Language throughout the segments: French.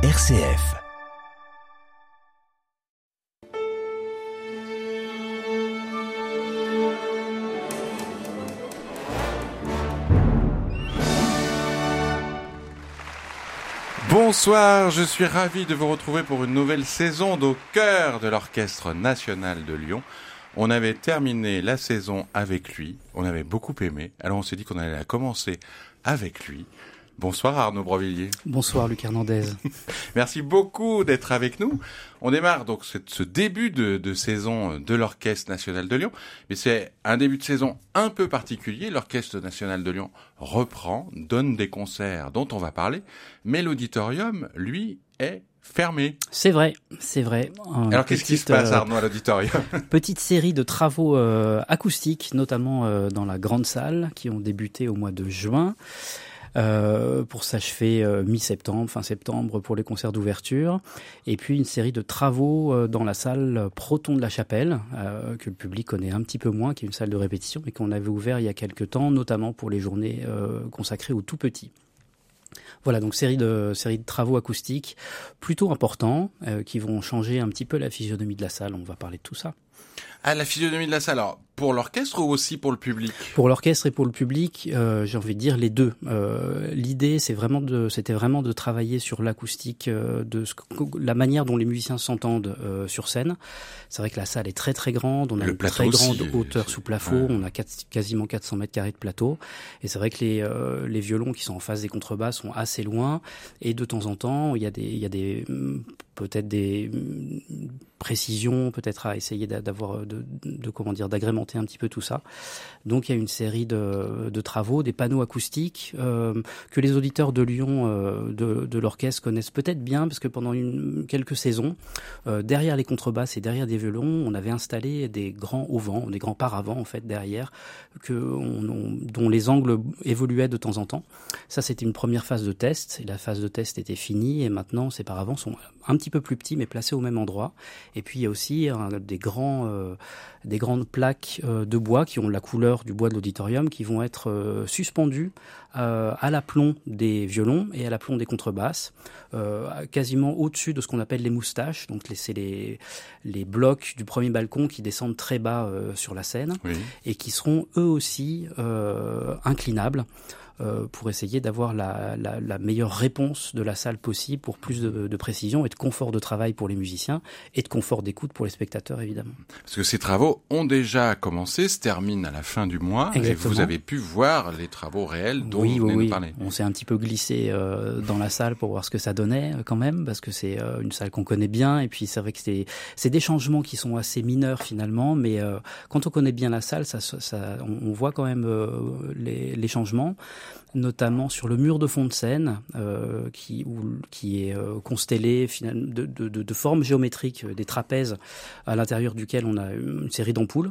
RCF. Bonsoir, je suis ravi de vous retrouver pour une nouvelle saison au cœur de l'Orchestre national de Lyon. On avait terminé la saison avec lui, on avait beaucoup aimé, alors on s'est dit qu'on allait la commencer avec lui. Bonsoir Arnaud Brovillier. Bonsoir Luc Hernandez. Merci beaucoup d'être avec nous. On démarre donc ce, début de, saison de l'Orchestre national de Lyon, mais c'est un début de saison un peu particulier. L'Orchestre national de Lyon reprend, donne des concerts dont on va parler, mais l'auditorium, lui, est fermé. C'est vrai, c'est vrai. Alors qu'est-ce qui se passe, euh, Arnaud, à l'auditorium Petite série de travaux euh, acoustiques, notamment euh, dans la grande salle, qui ont débuté au mois de juin. Euh, pour s'achever euh, mi-septembre, fin septembre pour les concerts d'ouverture. Et puis une série de travaux euh, dans la salle Proton de la Chapelle, que le public connaît un petit peu moins, qui est une salle de répétition, mais qu'on avait ouvert il y a quelques temps, notamment pour les journées consacrées aux tout petits. Voilà, donc série de, série de travaux acoustiques plutôt importants qui vont changer un petit peu la physionomie de la salle. On va parler de tout ça. Ah, la physionomie de la salle. Alors, pour l'orchestre ou aussi pour le public? Pour l'orchestre et pour le public, euh, j'ai envie de dire les deux. Euh, L'idée, c'est vraiment de, c'était vraiment de travailler sur l'acoustique, euh, de ce, la manière dont les musiciens s'entendent sur scène. C'est vrai que la salle est très très grande, on a une très grande hauteur sous plafond, on a quasiment 400 mètres carrés de plateau, et c'est vrai que les, les violons qui sont en face des contrebas sont assez loin, et de temps en temps, il y a des, il y a des peut-être des précisions, peut-être à essayer d'avoir de, de, comment dire d'agrémenter un petit peu tout ça. Donc il y a une série de, travaux, des panneaux acoustiques euh, que les auditeurs de Lyon euh, de, l'orchestre connaissent peut-être bien parce que pendant une, quelques saisons, euh, derrière les contrebasses et derrière des violons, on avait installé des grands auvents, des grands paravents en fait derrière, dont les angles évoluaient de temps en temps. Ça c'était une première phase de test. Et la phase de test était finie et maintenant ces paravents sont un petit peu plus petits mais placés au même endroit. Et puis il y a aussi des grands, euh, des grandes plaques euh, de bois qui ont la couleur du bois de l'auditorium qui vont être euh, suspendues à l'aplomb des violons et à l'aplomb des contrebasses, quasiment au-dessus de ce qu'on appelle les moustaches. Donc c'est les, les blocs du premier balcon qui descendent très bas sur la scène et qui seront eux aussi inclinables. Euh, pour essayer d'avoir la, la, la, meilleure réponse de la salle possible pour plus de, de, précision et de confort de travail pour les musiciens et de confort d'écoute pour les spectateurs évidemment. Parce que ces travaux ont déjà commencé, se terminent à la fin du mois Exactement. et vous avez pu voir les travaux réels dont oui, vous venez oui, de parler. On s'est un petit peu glissé euh, dans la salle pour voir ce que ça donnait euh, quand même parce que c'est euh, une salle qu'on connaît bien et puis c'est vrai que c'est c'est des changements qui sont assez mineurs finalement mais euh, quand on connaît bien la salle ça, ça on, on voit quand même les, les changements notamment sur le mur de fond de scène, euh, qui, qui est euh, constellé de, de, de, formes géométriques, euh, des trapèzes à l'intérieur duquel on a une série d'ampoules.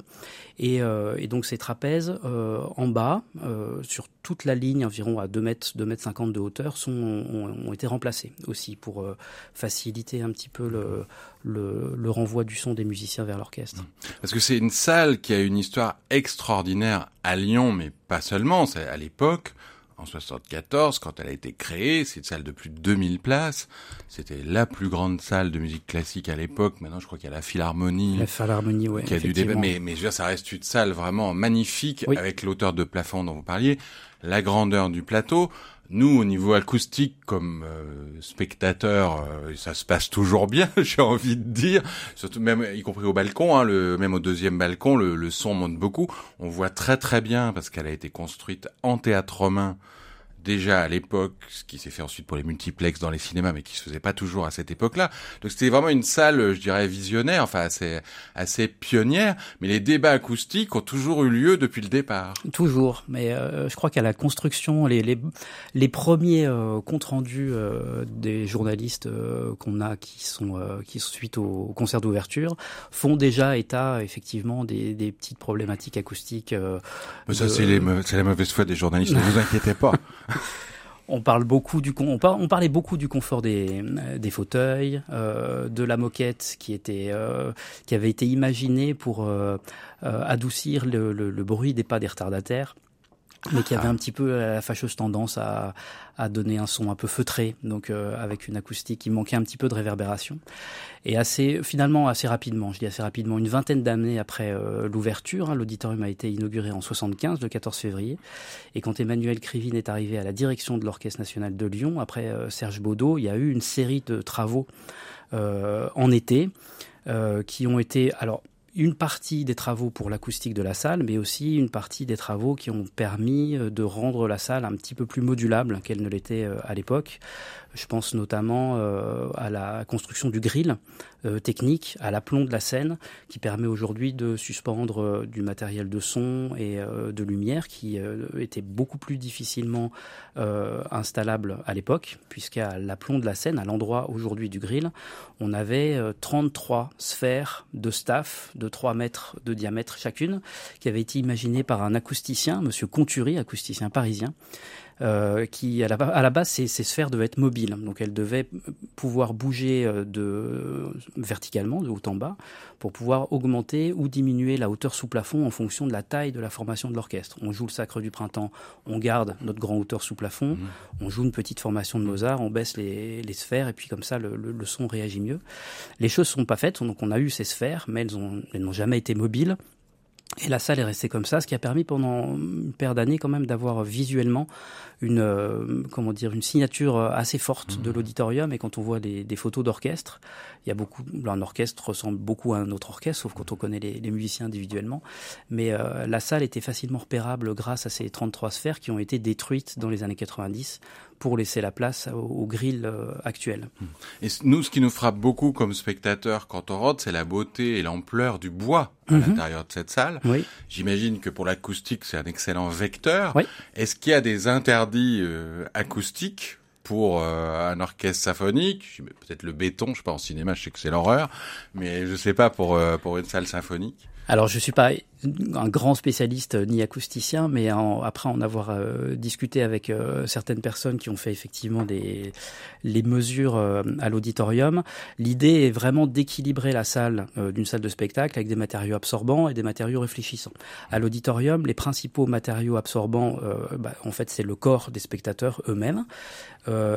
Et, donc ces trapèzes en bas, sur toute la ligne environ à 2 mètres, 2 mètres 50 de hauteur, sont, ont, ont été remplacés aussi pour faciliter un petit peu le, le, le, renvoi du son des musiciens vers l'orchestre. Parce que c'est une salle qui a une histoire extraordinaire à Lyon, mais pas seulement. À l'époque, en 74, quand elle a été créée, c'est une salle de plus de 2000 places. C'était la plus grande salle de musique classique à l'époque. Maintenant, je crois qu'il y a la Philharmonie. La Philharmonie, oui. Qui a du débat. Mais, mais je veux dire, ça reste une salle vraiment magnifique oui. avec l'auteur de plafond dont vous parliez, la grandeur du plateau. Nous, au niveau acoustique, comme euh, spectateurs, euh, ça se passe toujours bien, j'ai envie de dire. Surtout même, y compris au balcon, hein, le, même au deuxième balcon, le, le, son monte beaucoup. On voit très très bien parce qu'elle a été construite en théâtre romain déjà à l'époque, ce qui s'est fait ensuite pour les multiplex dans les cinémas, mais qui se faisait pas toujours à cette époque-là. Donc c'était vraiment une salle, je dirais, visionnaire, enfin assez, assez pionnière, mais les débats acoustiques ont toujours eu lieu depuis le départ. Toujours, mais euh, je crois qu'à la construction, les, les, les premiers euh, comptes rendus euh, des journalistes euh, qu'on a qui sont euh, qui suite au concert d'ouverture font déjà état effectivement des, des petites problématiques acoustiques. mais ça de... c'est la mauvaise foi des journalistes, ne vous inquiétez pas. On parlait beaucoup du confort des, des fauteuils, euh, de la moquette qui était euh, qui avait été imaginée pour euh, adoucir le, bruit des pas des retardataires. Mais qui avait ah. un petit peu la fâcheuse tendance à, à donner un son un peu feutré, donc euh, avec une acoustique qui manquait un petit peu de réverbération. Et assez, finalement, assez rapidement, je dis assez rapidement, une vingtaine d'années après euh, l'ouverture, hein, l'auditorium a été inauguré en 75, le 14 février. Et quand Emmanuel Krivine est arrivé à la direction de l'Orchestre national de Lyon, après euh, Serge Baudot, il y a eu une série de travaux en été qui ont été, alors une partie des travaux pour l'acoustique de la salle, mais aussi une partie des travaux qui ont permis euh, de rendre la salle un petit peu plus modulable qu'elle ne l'était euh, à l'époque. Je pense notamment euh, à la construction du grill euh, technique, à l'aplomb de la scène, qui permet aujourd'hui de suspendre euh, du matériel de son et de lumière qui était beaucoup plus difficilement installable à l'époque, puisqu'à l'aplomb de la scène, à l'endroit aujourd'hui du grill, on avait 33 sphères de staff de 3 mètres de diamètre chacune, qui avaient été imaginées par un acousticien, Monsieur Conturi, acousticien parisien, euh, qui à la, à la base ces, ces, sphères devaient être mobiles, donc elles devaient pouvoir bouger euh, de verticalement de haut en bas pour pouvoir augmenter ou diminuer la hauteur sous plafond en fonction de la taille de la formation de l'orchestre. On joue le Sacre du printemps, on garde notre grand hauteur sous plafond, mmh. on joue une petite formation de Mozart, on baisse les, les sphères et puis comme ça le, le, le, son réagit mieux. Les choses sont pas faites, donc on a eu ces sphères, mais elles n'ont jamais été mobiles. Et la salle est restée comme ça, ce qui a permis pendant une paire d'années quand même d'avoir visuellement une euh, comment dire une signature assez forte de mmh. l'auditorium. Et quand on voit des, des photos d'orchestre, il y a beaucoup. Un orchestre ressemble beaucoup à un autre orchestre, sauf quand on connaît les, les musiciens individuellement. Mais euh, la salle était facilement repérable grâce à ces 33 sphères qui ont été détruites dans les années 90 pour laisser la place au, au grill euh, actuel. Mmh. Et nous, ce qui nous frappe beaucoup comme spectateurs quand on rentre, c'est la beauté et l'ampleur du bois à mmh. l'intérieur de cette salle. Oui. J'imagine que pour l'acoustique, c'est un excellent vecteur. Oui. Est-ce qu'il y a des interdits euh, acoustiques pour euh, un orchestre symphonique, peut-être le béton, je sais pas en cinéma, je sais que c'est l'horreur, mais je sais pas pour euh, pour une salle symphonique. Alors je suis pas un grand spécialiste ni acousticien, mais en, après en avoir euh, discuté avec euh, certaines personnes qui ont fait effectivement des les mesures euh, à l'auditorium, l'idée est vraiment d'équilibrer la salle euh, d'une salle de spectacle avec des matériaux absorbants et des matériaux réfléchissants. À l'auditorium, les principaux matériaux absorbants, euh, bah, en fait, c'est le corps des spectateurs eux-mêmes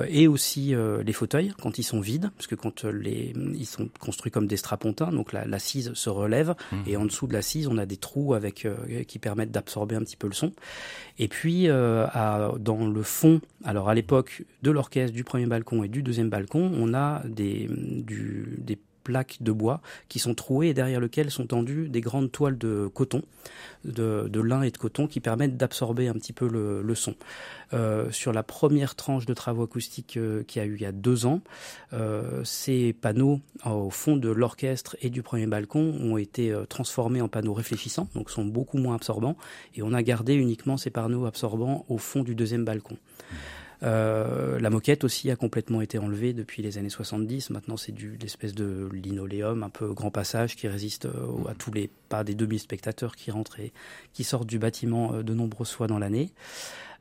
et aussi les fauteuils quand ils sont vides, parce que quand les ils sont construits comme des strapontins, donc l'assise la se relève mmh. et en dessous de l'assise on a des avec euh, qui permettent d'absorber un petit peu le son. Et puis euh, dans le fond, alors à l'époque de l'orchestre du premier balcon et du deuxième balcon, on a des plaques de bois qui sont trouées et derrière lesquelles sont tendues des grandes toiles de coton, de, lin et de coton qui permettent d'absorber un petit peu le, son. Euh, sur la première tranche de travaux acoustiques euh, qui a eu il y a deux ans, euh, ces panneaux au fond de l'orchestre et du premier balcon ont été transformés en panneaux réfléchissants, donc sont beaucoup moins absorbants, et on a gardé uniquement ces panneaux absorbants au fond du deuxième balcon. Euh, la moquette aussi a complètement été enlevée depuis les années 70. Maintenant, c'est du l'espèce de linoléum un peu grand passage qui résiste euh, à tous les pas des 2000 spectateurs qui rentrent et qui sortent du bâtiment euh, de nombreuses fois dans l'année.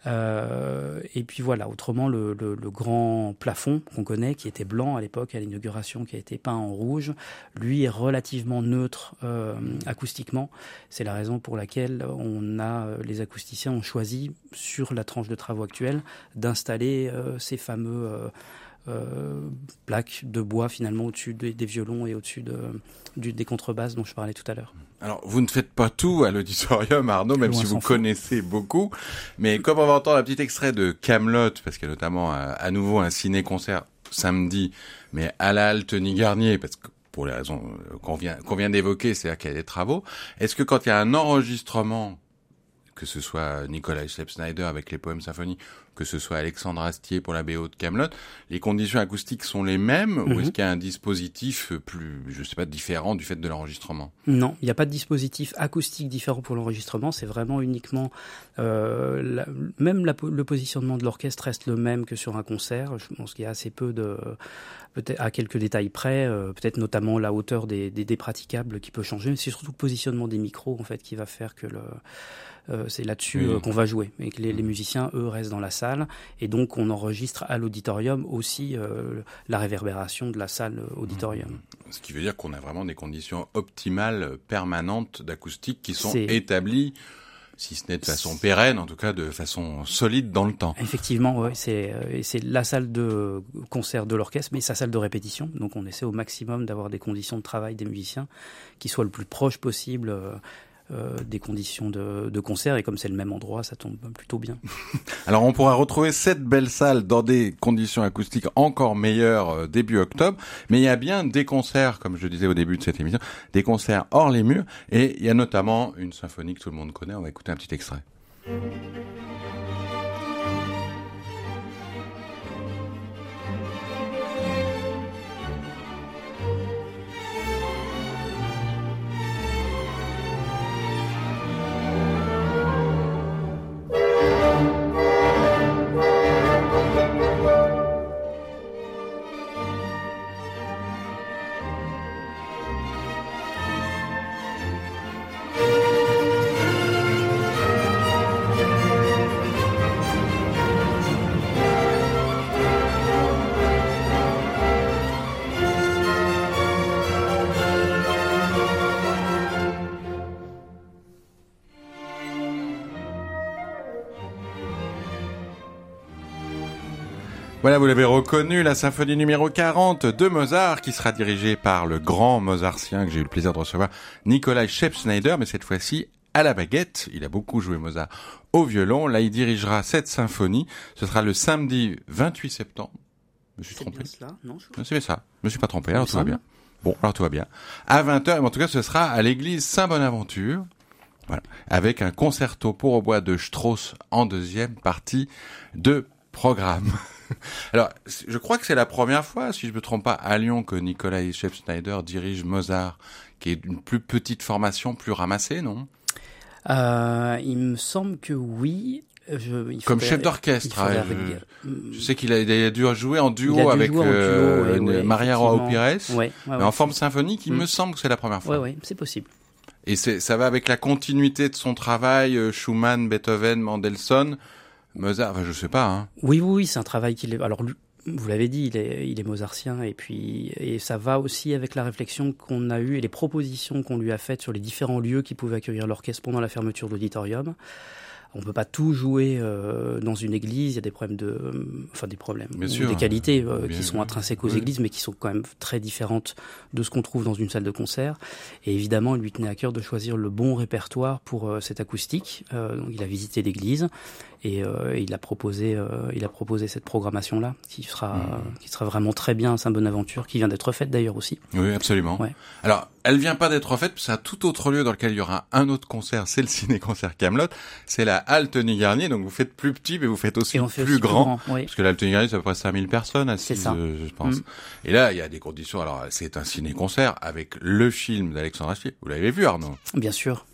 Euh, et puis voilà, autrement, le, grand plafond qu'on connaît, qui était blanc à l'époque, à l'inauguration, qui a été peint en rouge, lui est relativement neutre euh, acoustiquement. C'est la raison pour laquelle on a, euh, les acousticiens ont choisi, sur la tranche de travaux actuelle, d'installer euh, ces fameux euh, plaques de bois finalement au-dessus des, des, violons et au-dessus de, du, des contrebasses dont je parlais tout à l'heure. Alors, vous ne faites pas tout à l'auditorium, Arnaud, même si vous connaissez beaucoup. Mais comme on va entendre un petit extrait de Camelot, parce qu'il y a notamment à, à nouveau un ciné-concert samedi, mais à la Alteny Garnier, parce que pour les raisons euh, qu'on vient, qu'on vient d'évoquer, c'est-à-dire qu'il y a des travaux. Est-ce que quand il y a un enregistrement que ce soit Nicolas Slepp Snyder avec les poèmes symphoniques, que ce soit Alexandre Astier pour la BO de Camelot, les conditions acoustiques sont les mêmes mm -hmm. ou est-ce mhm. qu'il y a un dispositif plus, je sais pas, différent du fait de l'enregistrement? Non, il n'y a pas de dispositif acoustique différent pour l'enregistrement. C'est vraiment uniquement euh, la, même la, le positionnement de l'orchestre reste le même que sur un concert. Je pense qu'il y a assez peu de peut-être à quelques détails près, euh, peut-être notamment la hauteur des, des, des praticables qui peut changer, mais c'est surtout le positionnement des micros en fait qui va faire que le c'est là-dessus oui. euh, qu'on va jouer et que les, les, musiciens eux restent dans la salle et donc on enregistre à l'auditorium aussi euh, la réverbération de la salle auditorium. Mmh. Ce qui veut dire qu'on a vraiment des conditions optimales permanentes d'acoustique qui sont établies si ce n'est de façon pérenne, en tout cas de façon solide dans le temps. Effectivement, ouais, c'est euh, c'est la salle de concert de l'orchestre, mais sa salle de répétition. Donc on essaie au maximum d'avoir des conditions de travail des musiciens qui soient le plus proche possible. Euh, des conditions de, de, concert et comme c'est le même endroit, ça tombe plutôt bien. Alors on pourra retrouver cette belle salle dans des conditions acoustiques encore meilleures euh, début octobre, mais il y a bien des concerts, comme je disais au début de cette émission, des concerts hors les murs et il y a notamment une symphonie que tout le monde connaît. On va écouter un petit extrait. Voilà, vous l'avez reconnu, la symphonie numéro 40 de Mozart, qui sera dirigée par le grand Mozartien que j'ai eu le plaisir de recevoir, Nikolai Schepp-Schneider, mais cette fois-ci à la baguette. Il a beaucoup joué Mozart au violon. Là, il dirigera cette symphonie. Ce sera le samedi 28 septembre. Je me suis trompé. C'est ça. Je me suis pas trompé. Alors tout va bien. Bon, alors tout va bien. À 20h, en tout cas, ce sera à l'église Saint-Bonaventure. Voilà. Avec un concerto pour au bois de Strauss en deuxième partie de programme. Alors, je crois que c'est la première fois, si je me trompe pas, à Lyon que Nicolas Scheff-Schneider dirige Mozart, qui est une plus petite formation, plus ramassée, non? Euh, Il me semble que oui. Je, Comme chef d'orchestre, hein, je, sais qu'il a, dû jouer en duo avec euh, Maria Roa Pires, mais en forme symphonique, il mm. me semble que c'est la première fois. Oui, oui, c'est possible. Et ça va avec la continuité de son travail, euh, Schumann, Beethoven, Mendelssohn. Mozart, enfin, je sais pas. Hein. Oui, oui, oui, c'est un travail qu'il. Alors, vous l'avez dit, il est, il est mozartien et puis et ça va aussi avec la réflexion qu'on a eue et les propositions qu'on lui a faites sur les différents lieux qui pouvaient accueillir l'orchestre pendant la fermeture de l'auditorium. On peut pas tout jouer euh, dans une église. Il y a des problèmes de, enfin des problèmes, des qualités euh, qui sont intrinsèques aux églises, mais qui sont quand même très différentes de ce qu'on trouve dans une salle de concert. Et évidemment, il lui tenait à cœur de choisir le bon répertoire pour euh, cette acoustique. donc, il a visité l'église et euh, il a proposé euh, il a proposé cette programmation là qui sera mmh. qui sera vraiment très bien à Saint-Bonaventure qui vient d'être faite d'ailleurs aussi. Oui, absolument. Ouais. Alors, elle vient pas d'être faite, c'est un tout autre lieu dans lequel il y aura un autre concert, c'est le ciné-concert Camelot, c'est la halle Tony Garnier, donc vous faites plus petit mais vous faites aussi plus, grand, parce que la Tony Garnier c'est à peu près 5000 personnes assises, euh, je pense. Mmh. Et là, il y a des conditions alors c'est un ciné-concert avec le film d'Alexandre Astier. Vous l'avez vu Arnaud? Bien sûr.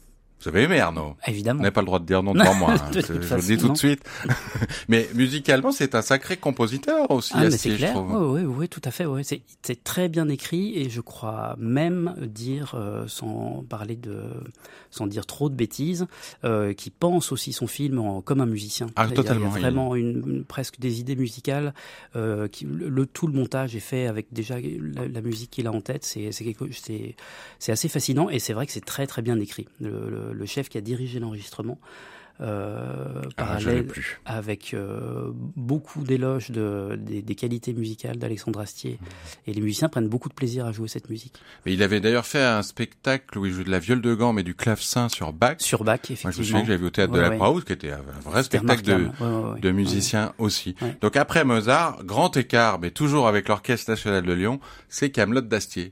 Vous avez aimé Arnaud? Évidemment. Vous n'avez pas le droit de dire non devant moi. Hein. je, le dis tout de suite. mais musicalement, c'est un sacré compositeur aussi. Ah, mais c'est clair. Oui, oui, oui, tout à fait. Oui. C'est très bien écrit et je crois même dire, euh, sans parler de, sans dire trop de bêtises, euh, qui pense aussi son film en, comme un musicien. Ah, totalement. Il y a vraiment une, presque des idées musicales. Euh, qui, le, tout le montage est fait avec déjà la, musique qu'il a en tête. C'est c'est assez fascinant et c'est vrai que c'est très très bien écrit. le le chef qui a dirigé l'enregistrement. Euh, ah, parallèle avec euh, beaucoup d'éloges de, des, qualités musicales d'Alexandre Astier. Mmh. Et les musiciens prennent beaucoup de plaisir à jouer cette musique. Mais il avait d'ailleurs fait un spectacle où il joue de la viole de gant mais du clavecin sur Bach. Sur Bach, effectivement. Moi, je me souviens que j'avais vu au théâtre de la Croix-Rousse, qui était un vrai spectacle de, de musiciens aussi. Donc après Mozart, grand écart, mais toujours avec l'Orchestre National de Lyon, c'est Camelot d'Astier.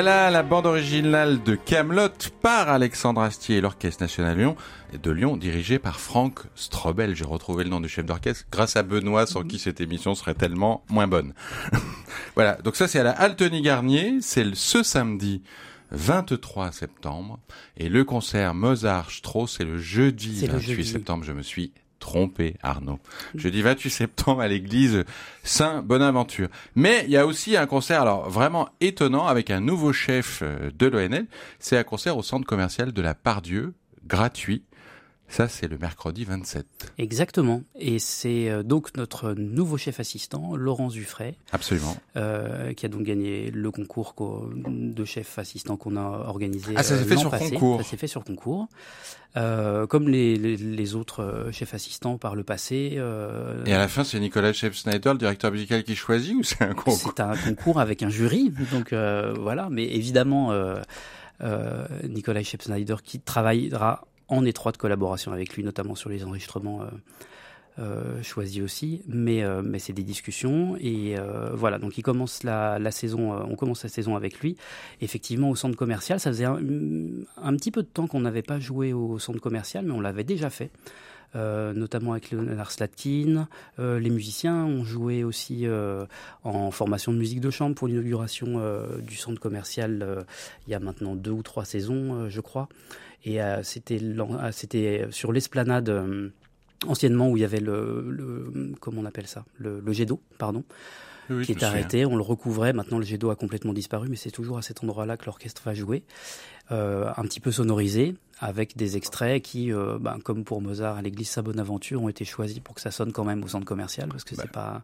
Voilà la bande originale de Camelot par Alexandre Astier et l'Orchestre National Lyon de Lyon, dirigé par Franck Strobel. J'ai retrouvé le nom du chef d'orchestre. Grâce à Benoît, sans qui cette émission serait tellement moins bonne. voilà, donc ça c'est à la Altony Garnier, c'est ce samedi 23 septembre, et le concert Mozart-Strauss c'est le jeudi 28 septembre, je me suis trompé, Arnaud. Jeudi 28 septembre à l'église Saint-Bonaventure. Mais il y a aussi un concert, alors vraiment étonnant, avec un nouveau chef euh, de l'ONL. C'est un concert au centre commercial de la Pardieu, gratuit. Ça, c'est le mercredi 27. Exactement. Et c'est euh, donc notre nouveau chef assistant, Laurent Zuffray. Absolument. Euh, qui a donc gagné le concours de chef assistant qu'on a organisé. Ah, ça s'est fait sur concours. Ça s'est fait sur concours. Euh, comme les, les, autres euh, chefs assistants par le passé. Euh... Et à la fin, c'est Nicolas Chef Snyder, le directeur musical, qui choisit ou c'est un concours? C'est un concours avec un jury. Donc euh, voilà. Mais évidemment, Nicolas Chef Snyder qui travaillera en étroite collaboration avec lui, notamment sur les enregistrements euh, euh, choisis aussi. Mais, euh, mais c'est des discussions et voilà. Donc il commence la, saison, on commence la saison avec lui. Effectivement, au centre commercial, ça faisait un, petit peu de temps qu'on n'avait pas joué au centre commercial, mais on l'avait déjà fait. Notamment avec Leonard Slatkin. les musiciens ont joué aussi en formation de musique de chambre pour l'inauguration du centre commercial il y a maintenant deux ou trois saisons, je crois. Et euh, c'était euh, sur l'esplanade euh, anciennement où il y avait le, le comment on appelle ça? Le, le jet d'eau pardon qui est arrêté. On le recouvrait. Maintenant le jet d'eau a complètement disparu mais c'est toujours à cet endroit là que l'orchestre va jouer euh, un petit peu sonorisé avec des extraits qui, euh, ben, comme pour Mozart à l'église Saint-Bonaventure, ont été choisis pour que ça sonne quand même au centre commercial, parce que c'est pas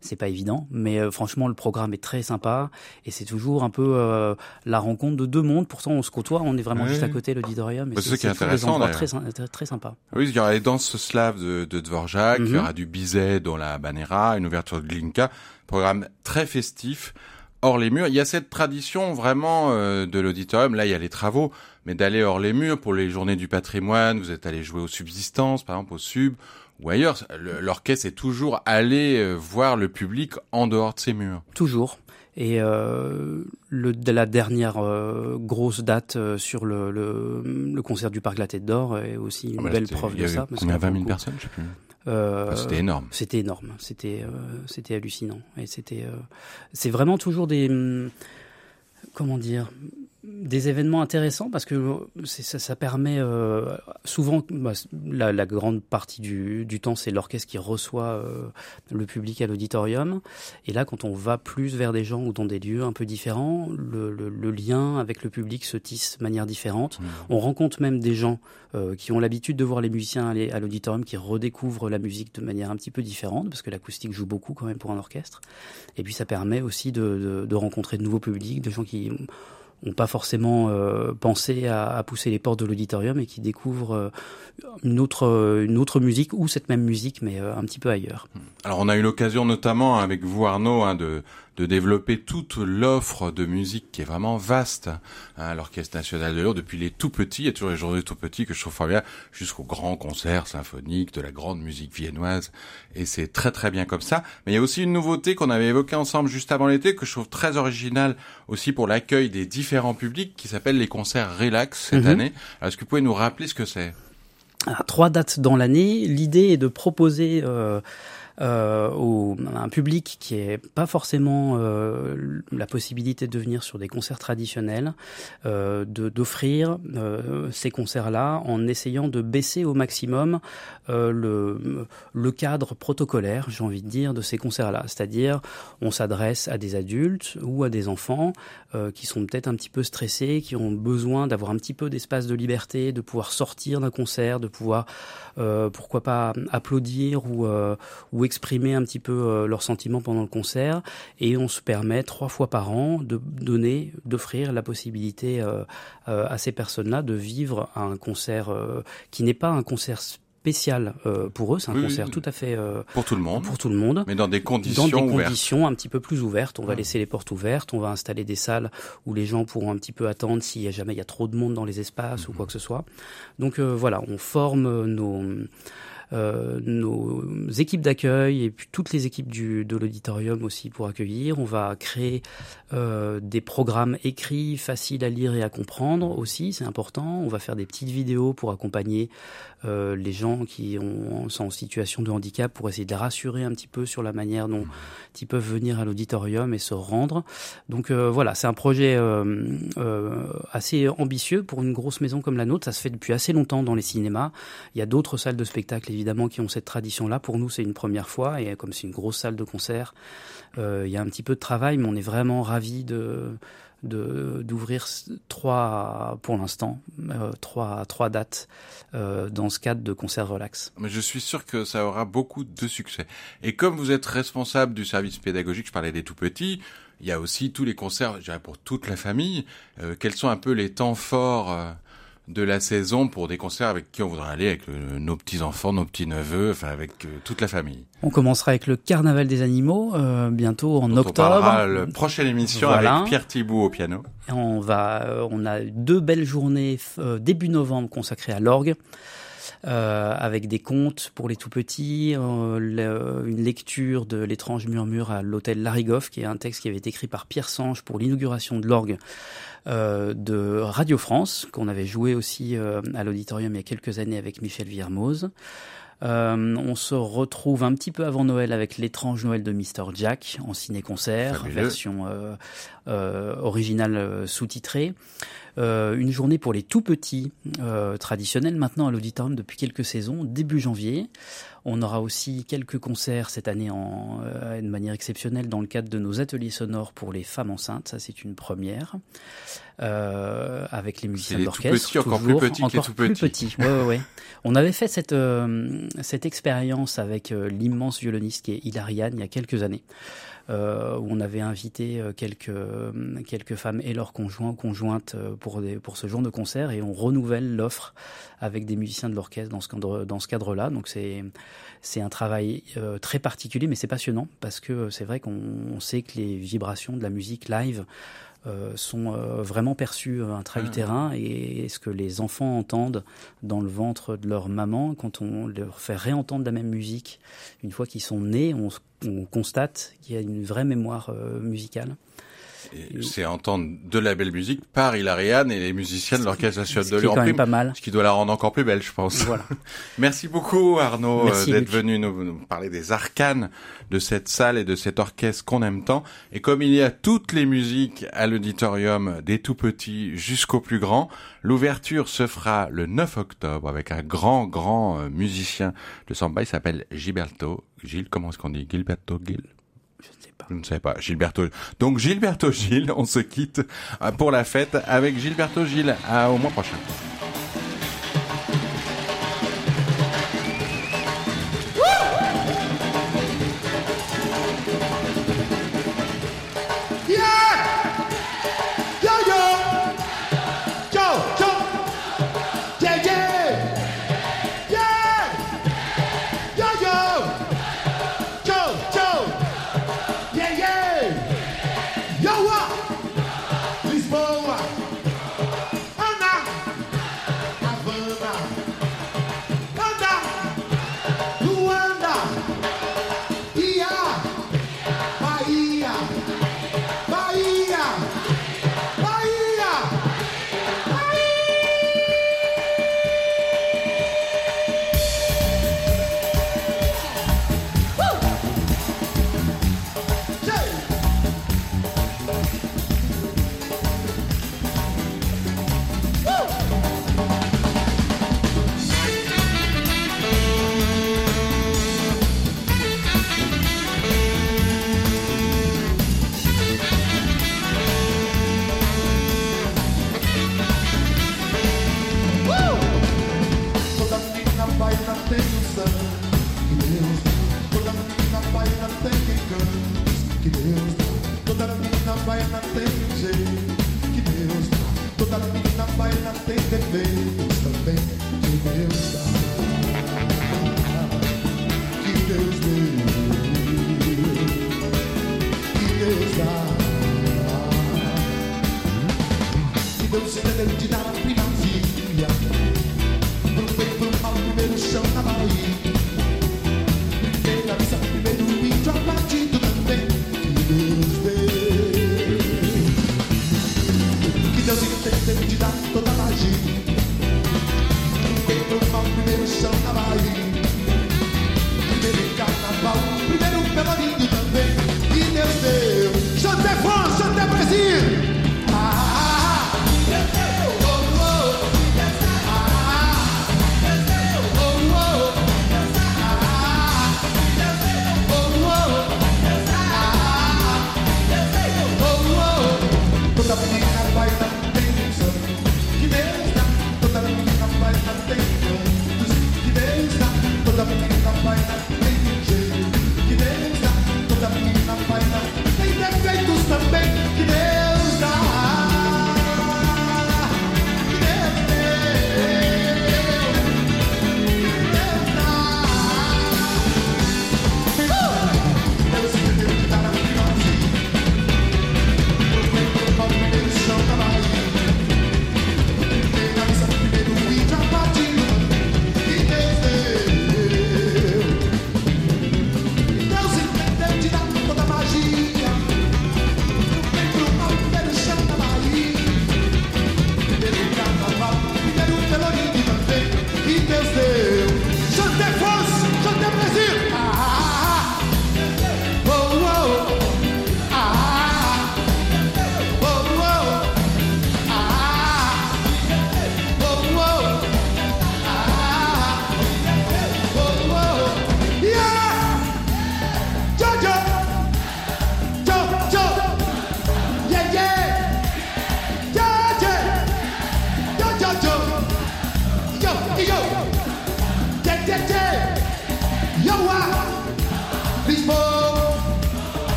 c'est pas évident. Mais euh, franchement, le programme est très sympa et c'est toujours un peu euh, la rencontre de deux mondes. Pourtant, on se côtoie, on est vraiment juste à côté l'auditorium. Bah, c'est ce qui est intéressant, très, très sympa. Oui, il y aura les danses slaves de, de Dvorak, il y mhm. aura du Bizet dans la Banera, une ouverture de Glinka, programme très festif hors les murs. Il y a cette tradition vraiment euh, de l'auditorium. Là, il y a les travaux, mais d'aller hors les murs pour les journées du patrimoine. Vous êtes allé jouer aux subsistances, par exemple au sub ou ailleurs. L'orchestre est toujours allé euh, voir le public en dehors de ces murs. Toujours. Et euh, le, la dernière euh, grosse date sur le, le, concert du Parc La Tête d'Or est aussi une ah bah belle preuve de ça. Il y a 20 000 personnes, je sais plus. Euh, c'était énorme. C'était énorme. C'était euh, c'était hallucinant. Et c'était euh, c'est vraiment toujours des hum, comment dire des événements intéressants parce que ça, ça, permet euh, souvent bah, la, la, grande partie du, du temps c'est l'orchestre qui reçoit euh, le public à l'auditorium. Et là quand on va plus vers des gens ou dans des lieux un peu différents le, le, le lien avec le public se tisse de manière différente. Mmh. on rencontre même des gens euh, qui ont l'habitude de voir les musiciens aller à l'auditorium qui redécouvrent la musique de manière un petit peu différente parce que l'acoustique joue beaucoup quand même pour un orchestre. Et puis ça permet aussi de, de, de rencontrer de nouveaux publics de gens qui n'ont pas forcément euh, pensé à, pousser les portes de l'auditorium et qui découvrent euh, une autre une autre musique ou cette même musique mais euh, un petit peu ailleurs. Alors on a eu l'occasion notamment avec vous Arnaud hein, de de développer toute l'offre de musique qui est vraiment vaste hein, l'Orchestre National de Lyon, depuis les tout petits, il y a toujours les journées tout petits que je trouve bien, jusqu'aux grands concerts symphoniques, de la grande musique viennoise, et c'est très très bien comme ça. Mais il y a aussi une nouveauté qu'on avait évoquée ensemble juste avant l'été, que je trouve très originale aussi pour l'accueil des différents publics, qui s'appelle les concerts Relax cette mhm. année. Est-ce que vous pouvez nous rappeler ce que c'est? Trois dates dans l'année. L'idée est de proposer... Euh, euh, au, un public qui est pas forcément euh, la possibilité de venir sur des concerts traditionnels, euh, d'offrir euh, ces concerts-là en essayant de baisser au maximum euh, le, le cadre protocolaire, j'ai envie de dire, de ces concerts-là. C'est-à-dire, on s'adresse à des adultes ou à des enfants euh, qui sont peut-être un petit peu stressés, qui ont besoin d'avoir un petit peu d'espace de liberté, de pouvoir sortir d'un concert, de pouvoir, pourquoi pas, applaudir ou, ou exprimer un petit peu euh, leurs sentiments pendant le concert. Et on se permet trois fois par an de donner, d'offrir la possibilité euh, euh, à ces personnes-là de vivre un concert qui n'est pas un concert spécial pour eux. C'est un concert tout à fait pour tout le monde. Pour tout le monde. Mais dans des conditions dans des conditions un petit peu plus ouvertes. On va laisser les portes ouvertes. On va installer des salles où les gens pourront un petit peu attendre s'il y a jamais il y a trop de monde dans les espaces ou mhm. quoi que ce soit. Donc voilà, on forme nos euh, nos équipes d'accueil et puis toutes les équipes du, de l'auditorium aussi pour accueillir. On va créer euh, des programmes écrits, faciles à lire et à comprendre aussi, c'est important. On va faire des petites vidéos pour accompagner euh, les gens qui ont, sont en situation de handicap pour essayer de les rassurer un petit peu sur la manière dont ils peuvent venir à l'auditorium et se rendre. Donc euh, voilà, c'est un projet euh, euh, assez ambitieux pour une grosse maison comme la nôtre. Ça se fait depuis assez longtemps dans les cinémas. Il y a d'autres salles de spectacle évidemment qui ont cette tradition-là. Pour nous, c'est une première fois et comme c'est une grosse salle de concert, il y a un petit peu de travail, mais on est vraiment ravis de d'ouvrir trois, pour l'instant, euh, trois, trois dates euh, dans ce cadre de concert relax. Mais je suis sûr que ça aura beaucoup de succès. Et comme vous êtes responsable du service pédagogique, je parlais des tout petits, il y a aussi tous les concerts, je dirais pour toute la famille. Euh, quels sont un peu les temps forts euh, de la saison pour des concerts avec qui on voudrait aller, avec euh, nos petits-enfants, nos petits-neveux, enfin avec euh, toute la famille. On commencera avec le Carnaval des animaux, euh, bientôt en octobre. On parlera la prochaine émission avec Pierre Thibault au piano. on, va, on a deux belles journées début novembre consacrées à l'orgue. avec des contes pour les tout petits, une lecture de l'étrange murmure à l'hôtel Larigoff, qui est un texte qui avait été écrit par Pierre Sange pour l'inauguration de l'orgue euh, de Radio France, qu'on avait joué aussi euh, à l'auditorium il y a quelques années avec Michel Viermoz. Euh, on se retrouve un petit peu avant Noël avec l'étrange Noël de Mr. Jack en ciné-concert, version euh, euh, originale sous-titrée. une journée pour les tout petits, traditionnels maintenant à l'auditorium depuis quelques saisons, début janvier. On aura aussi quelques concerts cette année en, euh, de manière exceptionnelle dans le cadre de nos ateliers sonores pour les femmes enceintes. Ça, c'est une première. Euh, avec les musiciens d'orchestre. Encore plus petits, encore plus petits. Ouais, ouais, ouais. On avait fait cette euh, cette expérience avec euh, l'immense violoniste qui est Hilariane il y a quelques années. Euh, où on avait invité euh, quelques quelques femmes et leurs conjoints conjointes pour des, pour ce genre de concert et on renouvelle l'offre avec des musiciens de l'orchestre dans ce cadre dans ce cadre-là. Donc c'est un travail très particulier mais c'est passionnant parce que c'est vrai qu'on sait que les vibrations de la musique live euh, sont euh, vraiment perçus euh, intra-utérin ah. et ce que les enfants entendent dans le ventre de leur maman, quand on leur fait réentendre la même musique, une fois qu'ils sont nés, on, on constate qu'il y a une vraie mémoire musicale. C'est entendre de la belle musique par Hilariane et les musiciens de l'Orchestre National de Lyon. pas mal. Ce qui doit la rendre encore plus belle, je pense. Voilà. Merci beaucoup Arnaud euh, d'être venu nous, parler des arcanes de cette salle et de cet orchestre qu'on aime tant. Et comme il y a toutes les musiques à l'auditorium, des tout petits jusqu'aux plus grands, l'ouverture se fera le 9 octobre avec un grand, grand euh, musicien de samba. Il s'appelle Gilberto. Gilles, comment est-ce qu'on dit? Gilberto Gil? Je ne sais pas. Gilberto. Donc Gilberto Gilles, on se quitte euh, pour la fête avec Gilberto Gilles. Au mois prochain.